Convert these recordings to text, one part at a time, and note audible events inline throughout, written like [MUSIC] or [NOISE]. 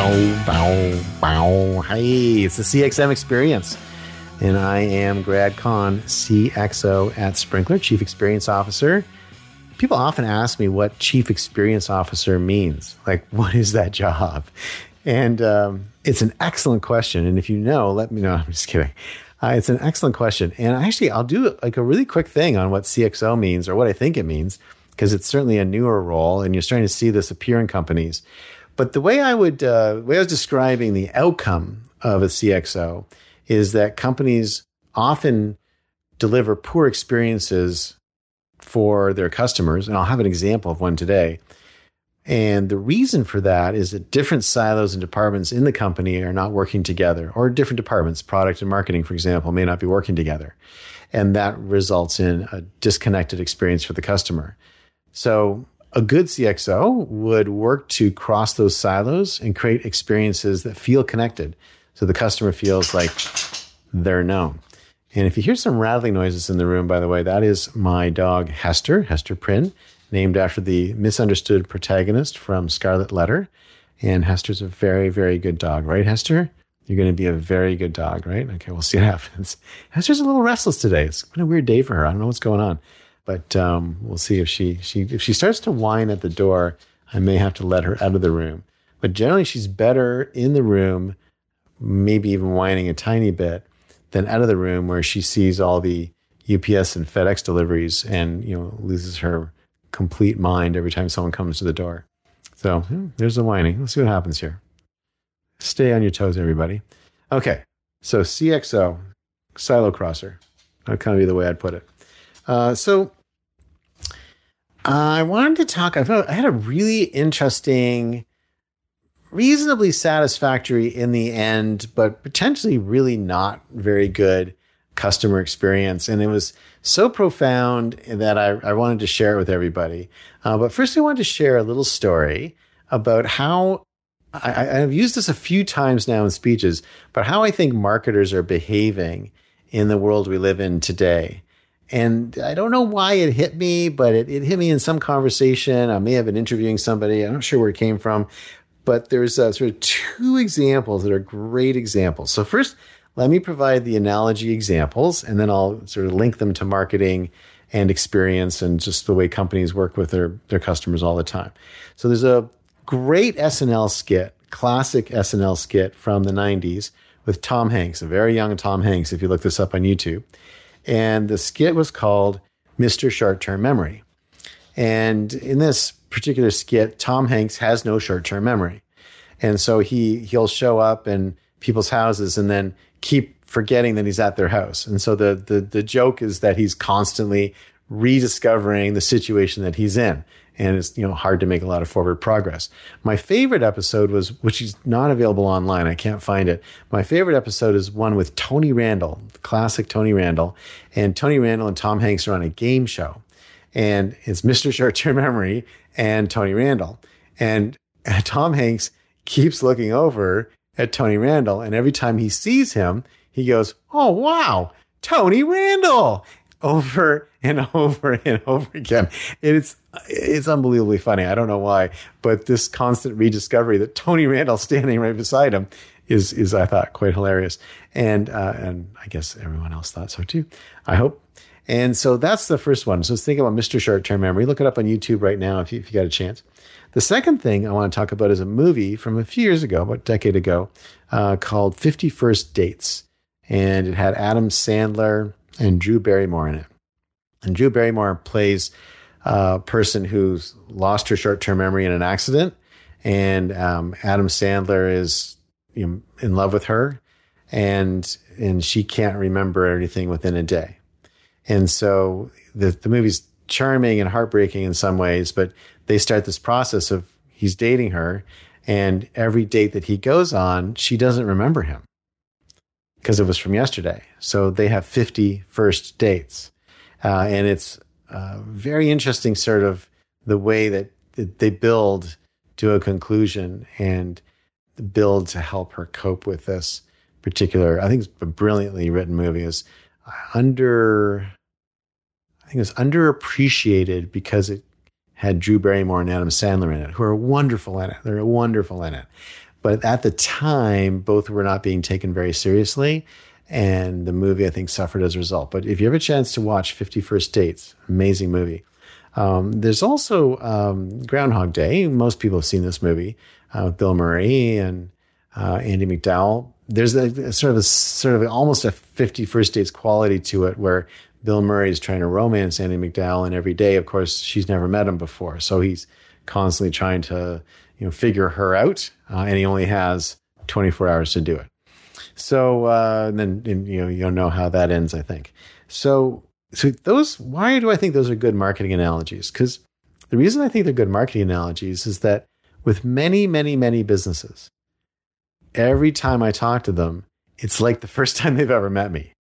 Bow, bow, bow. Hey, it's the CXM experience. And I am Grad Conn, CXO at Sprinklr, Chief Experience Officer. People often ask me what Chief Experience Officer means. Like, [LAUGHS] what is that job? And um, it's an excellent question. And if you know, let me know. [LAUGHS] I'm just kidding. Uh, it's an excellent question. And actually, I'll do like a really quick thing on what CXO means or what I think it means, because it's certainly a newer role. And you're starting to see this appear in companies. But the way I would, uh, way I was describing the outcome of a CXO is that companies often deliver poor experiences for their customers. And I'll have an example of one today. And the reason for that is that different silos and departments in the company are not working together, or different departments, product and marketing, for example, may not be working together. And that results in a disconnected experience for the customer. So a good CXO would work to cross those silos and create experiences that feel connected. So the customer feels like they're known. And if you hear some rattling noises in the room, by the way, that is my dog Hester, Hester Prynne, named after the misunderstood protagonist from Scarlet Letter. And Hester's a very, very good dog, right, Hester? You're going to be a very good dog, right? Okay, we'll see what [LAUGHS] happens. Hester's a little restless today. It's been a weird day for her. I don't know what's going on. But um, we'll see if she she if she starts to whine at the door, I may have to let her out of the room. But generally, she's better in the room, maybe even whining a tiny bit, than out of the room where she sees all the UPS and FedEx deliveries and you know loses her complete mind every time someone comes to the door. So hmm, there's the whining. Let's see what happens here. Stay on your toes, everybody. Okay, so CXO, silo crosser. That'd kind of be the way I'd put it. Uh, so I wanted to talk. I, I had a really interesting, reasonably satisfactory in the end, but potentially really not very good customer experience. And it was so profound that I, I wanted to share it with everybody. Uh, but first, I wanted to share a little story about how I, have used this a few times now in speeches, but how I think marketers are behaving in the world we live in today. And I don't know why it hit me, but it, it hit me in some conversation. I may have been interviewing somebody. I'm not sure where it came from, but there's uh, sort of two examples that are great examples. So first, let me provide the analogy examples, and then I'll sort of link them to marketing and experience and just the way companies work with their, their customers all the time. So there's a great SNL skit, classic SNL skit from the 90s with Tom Hanks, a very young Tom Hanks, if you look this up on YouTube. And the skit was called Mr. Short Term Memory. And in this particular skit, Tom Hanks has no short term memory. And so he he'll show up in people's houses and then keep forgetting that he's at their house. And so the the the joke is that he's constantly rediscovering the situation that he's in and it's you know hard to make a lot of forward progress. My favorite episode was, which is not available online. I can't find it. My favorite episode is one with Tony Randall, the classic Tony Randall, and Tony Randall and Tom Hanks are on a game show, and it's Mr. [LAUGHS] Short Term Memory and Tony Randall, and [LAUGHS] Tom Hanks keeps looking over at Tony Randall, and every time he sees him, he goes, "Oh wow." Tony Randall [LAUGHS] over [LAUGHS] and over and over again. It's it's unbelievably funny. I don't know why, but this constant rediscovery that Tony Randall [LAUGHS] standing right beside him is is I thought quite hilarious, and uh, and I guess everyone else thought so too. I hope. And so that's the first one. So think about Mr. Short Term Memory. Look it up on YouTube right now if you, if you got a chance. The second thing I want to talk about is a movie from a few years ago, about a decade ago, uh, called 50 First Dates. And it had Adam Sandler, and Drew Barrymore in it. And Drew Barrymore plays a person who's lost her short term memory in an accident. And um, Adam Sandler is you know, in love with her, and and she can't remember anything within a day. And so the the movie's charming and heartbreaking in some ways, but they start this process of he's dating her, and every date that he goes on, she doesn't remember him because it was from yesterday. So they have 50 first dates. Uh, and it's uh, very interesting, sort of the way that they build to a conclusion and build to help her cope with this particular. I think it's a brilliantly written movie. Is under, I think it was underappreciated because it had Drew Barrymore and Adam Sandler in it, who are wonderful in it. They're wonderful in it. But at the time, both were not being taken very seriously. And the movie, I think, suffered as a result. But if you have a chance to watch Fifty First Dates, amazing movie. Um, there's also um, Groundhog Day. Most people have seen this movie uh, with Bill Murray and uh, Andie MacDowell. There's a, a, sort of a sort of almost a Fifty First Dates quality to it, where Bill Murray is trying to romance Andie MacDowell, and every day, of course, she's never met him before, so he's constantly trying to you know figure her out, uh, and he only has 24 hours to do it. So uh, and then and, you know you don't know how that ends. I think so. So those why do I think those are good marketing analogies? Because the reason I think they're good marketing analogies is that with many, many, many businesses, every time I talk to them, it's like the first [LAUGHS] time they've ever met me.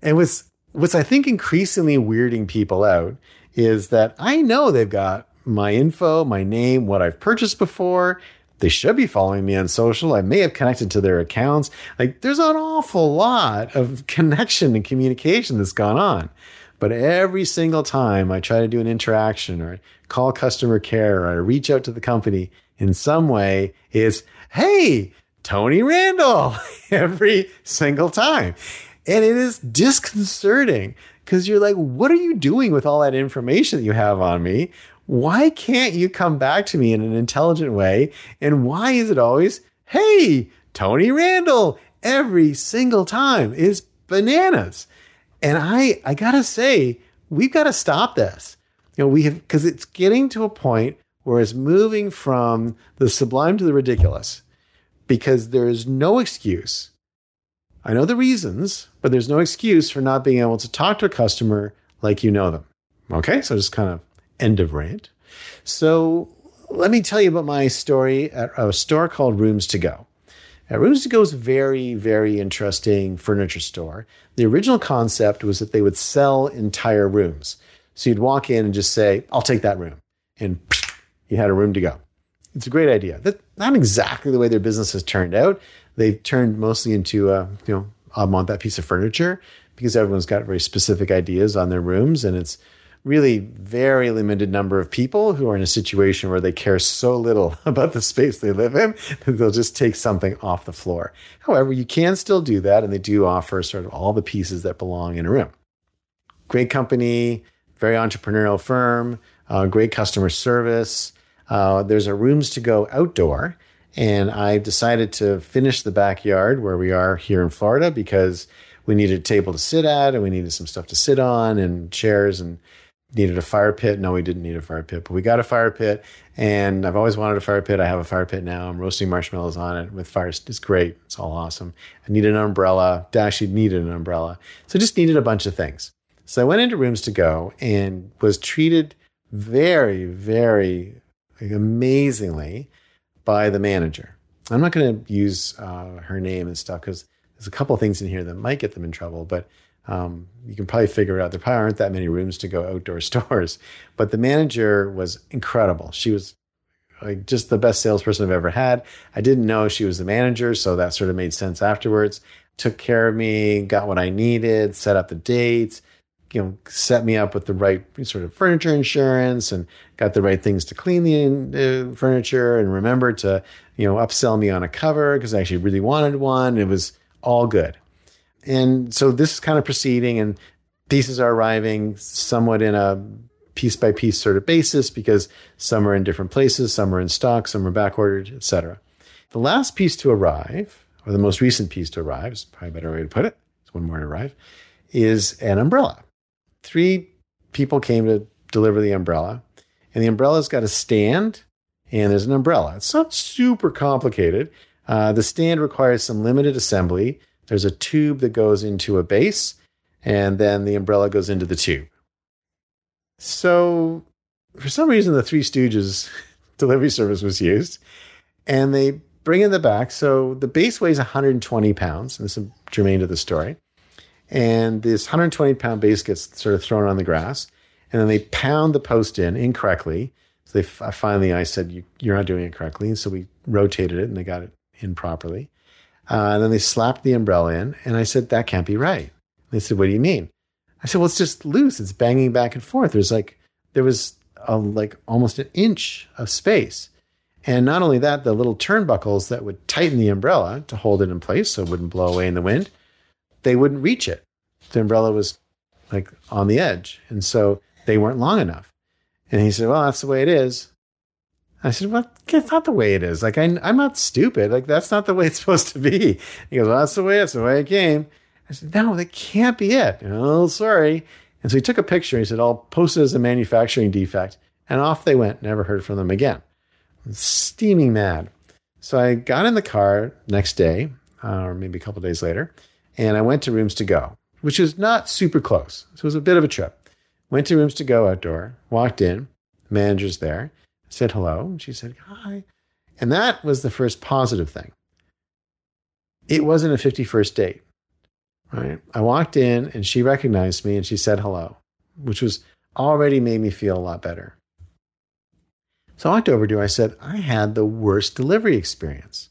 And what's what's I think increasingly weirding people out is that I know they've got my info, my name, what I've purchased before. They should be following me on social. I may have connected to their accounts. Like there's an awful lot of [LAUGHS] connection and communication that's gone on. But every single time I try to do an interaction or I call customer care or I reach out to the company in some way, it's, hey, Tony Randall, [LAUGHS] every single time. And it is disconcerting because you're like, what are you doing with all that information that you have on me? Why can't you come back to me in an intelligent way? And why is it always, hey, Tony Randall, every single time is bananas. And I, I gotta say, we've got to stop this. You know, we have, because it's getting to a point where it's moving from the sublime to the ridiculous because there is no excuse. I know the reasons, but there's no excuse for not being able to talk to a customer like you know them. Okay, so just kind of End of rant. So let me tell you about my story at a store called Rooms to Go. Now, Rooms to Go is a very, very interesting furniture store. The original concept was that they would sell entire rooms. So you'd walk in and just say, I'll take that room. And [LAUGHS] you had a room to go. It's a great idea. That's not exactly the way their business has turned out. They've turned mostly into, uh, you know, I want that piece of furniture because everyone's got very specific ideas on their rooms and it's really very limited number of people who are in a situation where they care so little [LAUGHS] about the space they live in that they'll just take something off the floor. However, you can still do that, and they do offer sort of all the pieces that belong in a room. Great company, very entrepreneurial firm, uh, great customer service. Uh, there's a rooms to go outdoor. And I decided to finish the backyard where we are here in Florida because we needed a table to sit at and we needed some stuff to sit on and chairs and needed a fire pit. No, we didn't need a fire pit, but we got a fire pit. And I've always wanted a fire pit. I have a fire pit now. I'm roasting marshmallows on it with fire. It's great. It's all awesome. I needed an umbrella. Actually needed an umbrella. So I just needed a bunch of things. So I went into rooms to go and was treated very, very amazingly by the manager. I'm not going to use uh, her name and stuff because there's a couple things in here that might get them in trouble, but um, you can probably figure it out. There probably aren't that many rooms to go outdoor [LAUGHS] stores, but the manager was incredible. She was like just the best salesperson I've ever had. I didn't know she was the manager, so that sort of made sense afterwards. Took care of me, got what I needed, set up the dates, you know, set me up with the right sort of furniture insurance and got the right things to clean the uh, furniture and remembered to, you know, upsell me on a cover because I actually really wanted one. It was all good and so this is kind of proceeding and pieces are arriving somewhat in a piece by piece sort of basis because some are in different places, some are in stock, some are back ordered, etc. The last piece to arrive, or the most recent piece to arrive, is probably a better way to put it. It's one more to arrive, is an umbrella. Three people came to deliver the umbrella, and the umbrella's got a stand and there's an umbrella. It's not super complicated. Uh, the stand requires some limited assembly there's a tube that goes into a base, and then the umbrella goes into the tube. So, for some reason, the Three Stooges [LAUGHS] delivery service was used, and they bring in the back. So the base weighs 120 pounds, and this is germane to the story. And this 120 pound base gets sort of thrown on the grass, and then they pound the post in incorrectly. So they finally, I said, you, "You're not doing it correctly," and so we rotated it, and they got it in properly. Uh, and then they slapped the umbrella in, and I said, That can't be right. They said, What do you mean? I said, Well, it's just loose. It's banging back and forth. There's like, there was a, like almost an inch of space. And not only that, the little turnbuckles that would tighten the umbrella to hold it in place so it wouldn't blow away in the wind, they wouldn't reach it. The umbrella was like on the edge. And so they weren't long enough. And he said, Well, that's the way it is. I said, Well, it's not the way it is. Like, I, am not stupid. Like, that's not the way it's [LAUGHS] supposed to be. He goes, Well, that's the way it's the way it came. I said, No, that can't be it. Oh, sorry. And so he took a picture. He said, I'll post it as a manufacturing defect. And off they went. Never heard from them again. Steaming mad. So I got in the car next day, uh, or maybe a couple days later, and I went to Rooms to Go, which is not super close. So it was a bit of a trip. Went to Rooms to Go outdoor, walked in, manager's there, said hello. And she said, hi. And that was the first positive thing. It wasn't a 51st date, right? I walked in and she recognized me and she said hello, which was already made me feel a lot better. So I walked over to her. I said, I had the worst delivery experience.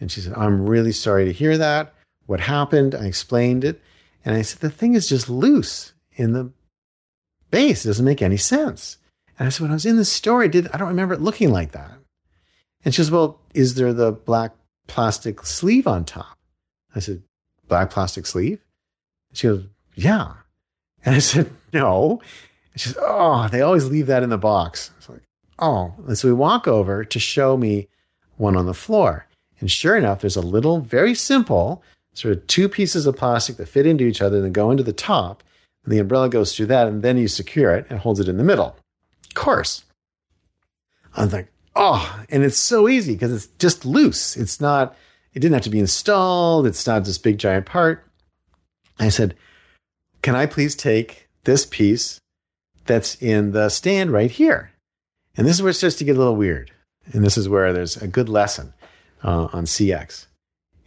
And she said, I'm really sorry to hear that. What happened? I explained it. And I said, the thing is just loose in the base. It doesn't make any sense. And I said, when I was in the store, I did I don't remember it looking like that. And she says, Well, is there the black plastic sleeve on top? I said, Black plastic sleeve? She goes, Yeah. And I said, No. And she says, Oh, they always leave that in the box. I was like, Oh, and so we walk over to show me one on the floor. And sure enough, there's a little, very simple, sort of two pieces of plastic that fit into each other and then go into the top. And the umbrella goes through that, and then you secure it and holds it in the middle. Of course. I'm like, oh, and it's so easy because it's just loose. It's not, it didn't have to be installed. It's not this big giant part. I said, can I please take this piece that's in the stand right here? And this is where it starts to get a little weird. And this is where there's a good lesson uh, on CX.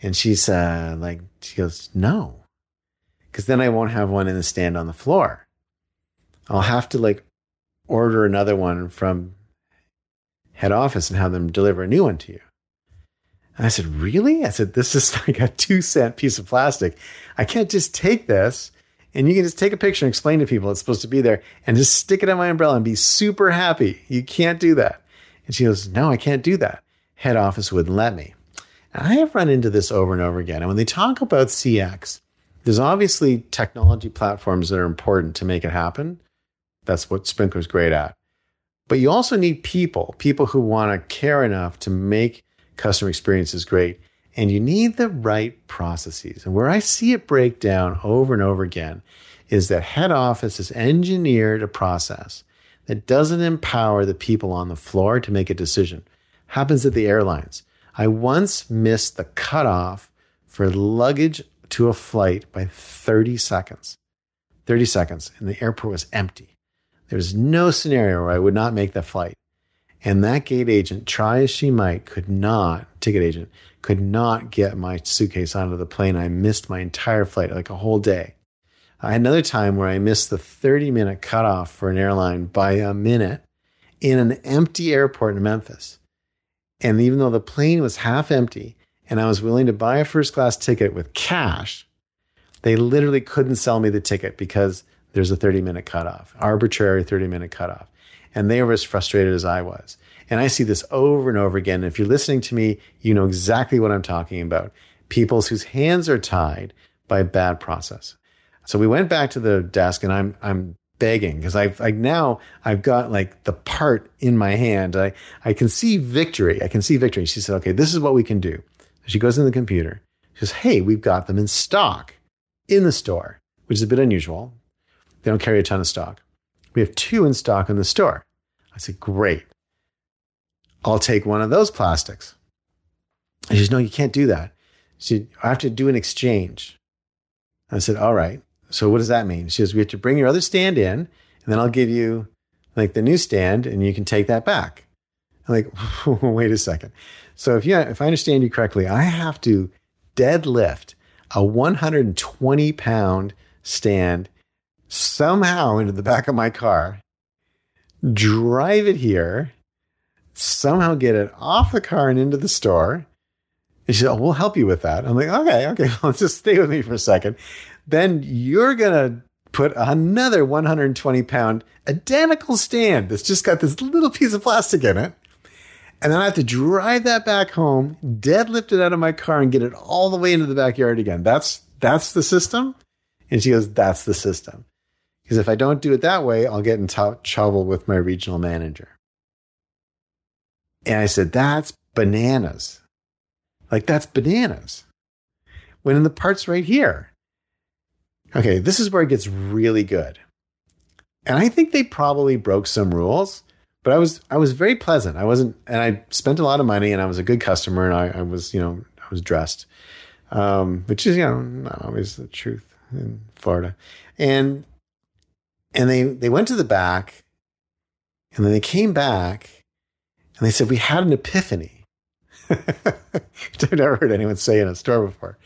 And she's uh, like, she goes, no, because then I won't have one in the stand on the floor. I'll have to like order another one from head office and have them deliver a new one to you. And I said, Really? I said, This is [LAUGHS] like a two cent piece of plastic. I can't just take this and you can just take a picture and explain to people it's supposed to be there and just stick it on my umbrella and be super happy. You can't do that. And she goes, No, I can't do that. Head office wouldn't let me. And I have run into this over and over again. And when they talk about CX, there's obviously technology platforms that are important to make it happen. That's what Sprinklr's great at. But you also need people, people who want to care enough to make customer experiences great. And you need the right processes. And where I see it break down over and over again is that head office has engineered a process that doesn't empower the people on the floor to make a decision. Happens at the airlines. I once missed the cutoff for luggage to a flight by 30 seconds. 30 seconds, and the airport was empty. There was no scenario where I would not make the flight. And that gate agent, try as she might, could not, ticket agent, could not get my suitcase onto the plane. I missed my entire flight, like a whole day. I had another time where I missed the 30 minute cutoff for an airline by a minute in an empty airport in Memphis. And even though the plane was half empty and I was willing to buy a first class ticket with cash, they literally couldn't sell me the ticket because there's a 30 minute cutoff, arbitrary 30 minute cutoff. And they were as frustrated as I was. And I see this over and over again. If you're listening to me, you know exactly what I'm talking about. People whose hands are tied by a bad process. So we went back to the desk and I'm, I'm begging because I've like now I've got like the part in my hand. I, I can see victory. I can see victory. She said, okay, this is what we can do. She goes in the computer. She says, hey, we've got them in stock in the store, which is a bit unusual. They don't carry a ton of stock. We have two in stock in the store. I said, Great. I'll take one of those plastics. She said, No, you can't do that. She said, I have to do an exchange. I said, All right. So what does that mean? She says, We have to bring your other stand in, and then I'll give you like the new stand, and you can take that back. I'm like, [LAUGHS] wait a second. So if you if I understand you correctly, I have to deadlift a 120 pound stand somehow into the back of my car, drive it here, somehow get it off the car and into the store. And she said, Oh, we'll help you with that. I'm like, okay, okay, [LAUGHS] well, just stay with me for a second. Then you're gonna put another 120 pound identical stand that's just got this little piece of plastic in it. And then I have to drive that back home, deadlift it out of my car, and get it all the way into the backyard again. That's that's the system. And she goes, That's the system. Because if I don't do it that way, I'll get in t- trouble with my regional manager. And I said, That's bananas. Like, that's bananas. When in the part's right here. Okay, this is where it gets really good. And I think they probably broke some rules, but I was I was very pleasant. I wasn't and I spent a lot of money and I was a good customer and I, I was, you know, I was dressed. Um, which is, you know, not always the truth in Florida. And and they they went to the back and then they came back and they said, We had an epiphany. [LAUGHS] I've never heard anyone say in a store before.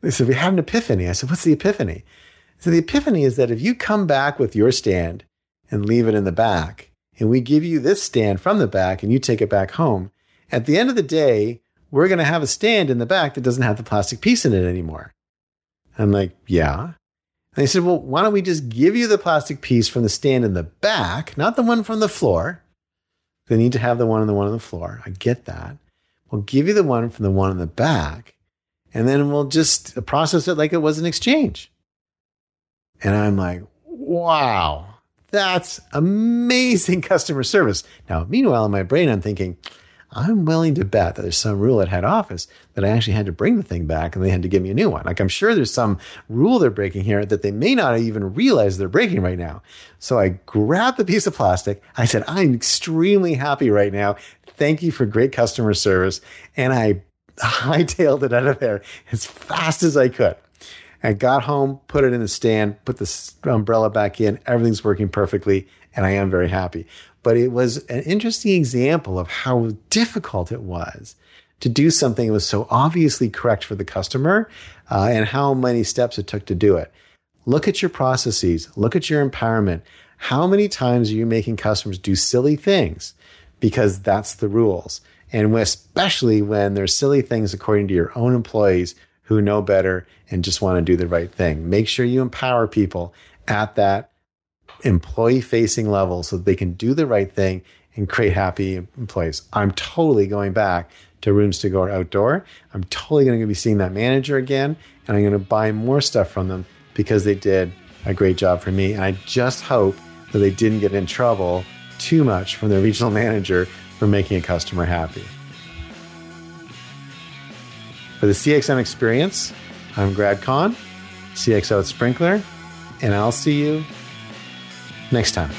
They said, We had an epiphany. I said, What's the epiphany? So the epiphany is that if you come back with your stand and leave it in the back, and we give you this stand from the back and you take it back home, at the end of the day, we're going to have a stand in the back that doesn't have the plastic piece in it anymore. I'm like, yeah. And they said, well, why don't we just give you the plastic piece from the stand in the back, not the one from the floor? They need to have the one on the one on the floor. I get that. We'll give you the one from the one in the back, and then we'll just process it like it was an exchange. And I'm like, wow, that's amazing [LAUGHS] customer service. Now, meanwhile, in my brain, I'm thinking, I'm willing to bet that there's some rule at head office that I actually had to bring the thing back and they had to give me a new one. Like I'm sure there's some rule they're breaking here that they may not even realize they're breaking right now. So I grabbed the piece of plastic. I said, I'm extremely happy right now. Thank you for great customer service. And I [LAUGHS] hightailed it out of there as fast as I could. I got home, put it in the stand, put the umbrella back in. Everything's working perfectly, and I am very happy. But it was an interesting example of how difficult it was to do something that was so obviously correct for the customer uh, and how many steps it took to do it. Look at your processes, look at your empowerment. How many times are you making customers do silly things because that's the rules? And especially when there's silly things according to your own employees who know better and just want to do the right thing. Make sure you empower people at that employee facing level so they can do the right thing and create happy employees. I'm totally going back to rooms to go outdoor. I'm totally going to be seeing that manager again and I'm going to buy more stuff from them because they did a great job for me. And I just hope that they didn't get in trouble too much from their regional [LAUGHS] manager for making a customer happy. For the CXM experience, I'm Grad Conn, CXO at Sprinklr, and I'll see you next time.